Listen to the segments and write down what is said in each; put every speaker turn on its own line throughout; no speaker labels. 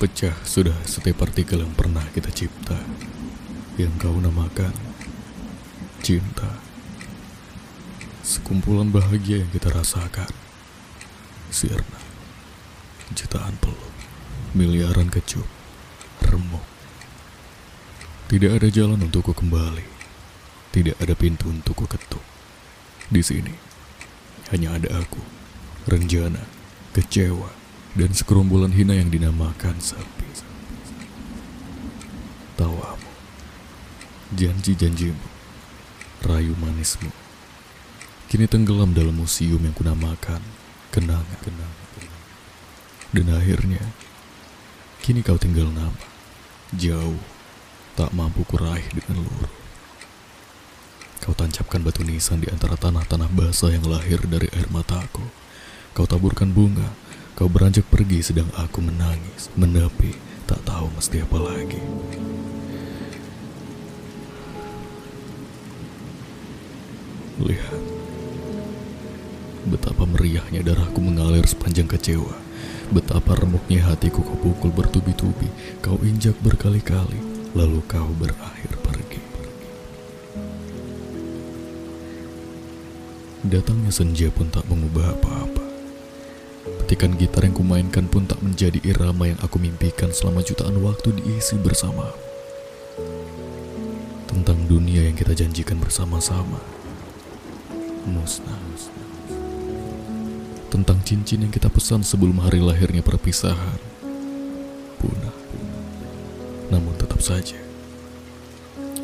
Pecah sudah setiap partikel yang pernah kita cipta. Yang kau namakan cinta. Sekumpulan bahagia yang kita rasakan. Sirna. Jutaan peluk. Miliaran kecup. Remuk. Tidak ada jalan untukku kembali. Tidak ada pintu untukku ketuk. Di sini hanya ada aku, Renjana, kecewa, dan sekerombolan hina yang dinamakan sepi. Tawamu, janji-janjimu, rayu manismu, kini tenggelam dalam museum yang kunamakan kenangan-kenangan. Dan akhirnya, kini kau tinggal nama, jauh, tak mampu kuraih dengan luruh. Kau tancapkan batu nisan di antara tanah-tanah basah yang lahir dari air mataku. Kau taburkan bunga, kau beranjak pergi sedang aku menangis, menepi, tak tahu mesti apa lagi. Lihat, betapa meriahnya darahku mengalir sepanjang kecewa. Betapa remuknya hatiku kau pukul bertubi-tubi, kau injak berkali-kali, lalu kau berakhir pergi. Datangnya senja pun tak mengubah apa-apa. Petikan gitar yang kumainkan pun tak menjadi irama yang aku mimpikan selama jutaan waktu diisi bersama. Tentang dunia yang kita janjikan bersama-sama. Musnah. Tentang cincin yang kita pesan sebelum hari lahirnya perpisahan. Punah. Namun tetap saja.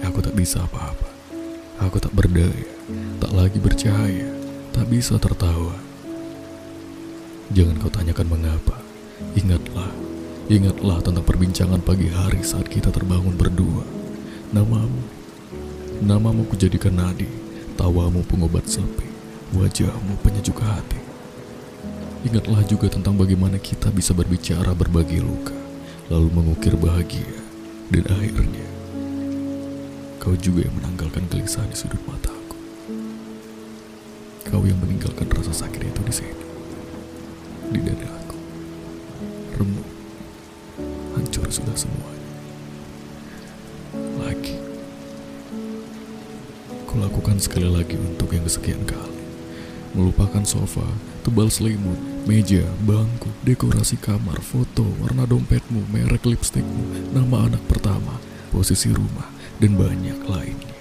Aku tak bisa apa-apa. Aku tak berdaya, tak lagi bercahaya, tak bisa tertawa. Jangan kau tanyakan mengapa. Ingatlah, ingatlah tentang perbincangan pagi hari saat kita terbangun berdua. Namamu, namamu kujadikan nadi, tawamu pengobat sepi, wajahmu penyejuk hati. Ingatlah juga tentang bagaimana kita bisa berbicara berbagi luka, lalu mengukir bahagia, dan akhirnya kau juga yang menanggalkan gelisah di sudut mataku. Kau yang meninggalkan rasa sakit itu di sini, di dadaku. Remuk, hancur sudah semuanya. Lagi, kulakukan sekali lagi untuk yang kesekian kali. Melupakan sofa, tebal selimut, meja, bangku, dekorasi kamar, foto, warna dompetmu, merek lipstikmu, nama anak pertama, posisi rumah, dan banyak lainnya.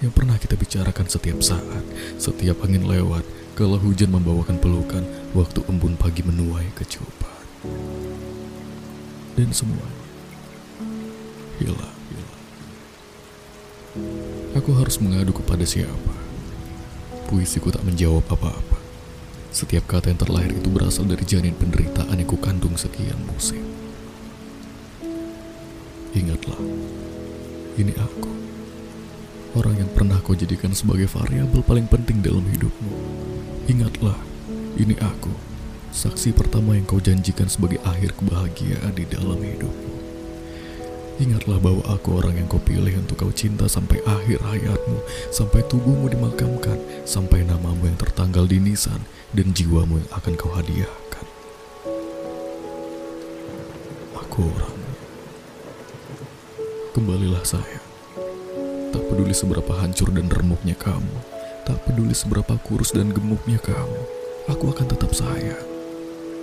Yang pernah kita bicarakan setiap saat, setiap angin lewat, kalau hujan membawakan pelukan, waktu embun pagi menuai kecupan. Dan semuanya hilang. hilang. Aku harus mengadu kepada siapa? Puisiku tak menjawab apa-apa. Setiap kata yang terlahir itu berasal dari janin penderitaan yang kukandung sekian musim. Ingatlah, ini aku. Orang yang pernah kau jadikan sebagai variabel paling penting dalam hidupmu. Ingatlah, ini aku. Saksi pertama yang kau janjikan sebagai akhir kebahagiaan di dalam hidupmu. Ingatlah bahwa aku orang yang kau pilih untuk kau cinta sampai akhir hayatmu, sampai tubuhmu dimakamkan, sampai namamu yang tertanggal di nisan, dan jiwamu yang akan kau hadiahkan. Aku orang. Kembalilah sayang. Tak peduli seberapa hancur dan remuknya kamu, tak peduli seberapa kurus dan gemuknya kamu, aku akan tetap sayang.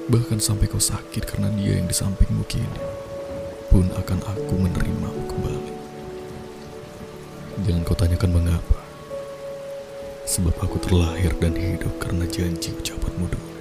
Bahkan sampai kau sakit karena dia yang di sampingmu kini pun akan aku menerimamu kembali. Jangan kau tanyakan mengapa. Sebab aku terlahir dan hidup karena janji ucapanmu dulu.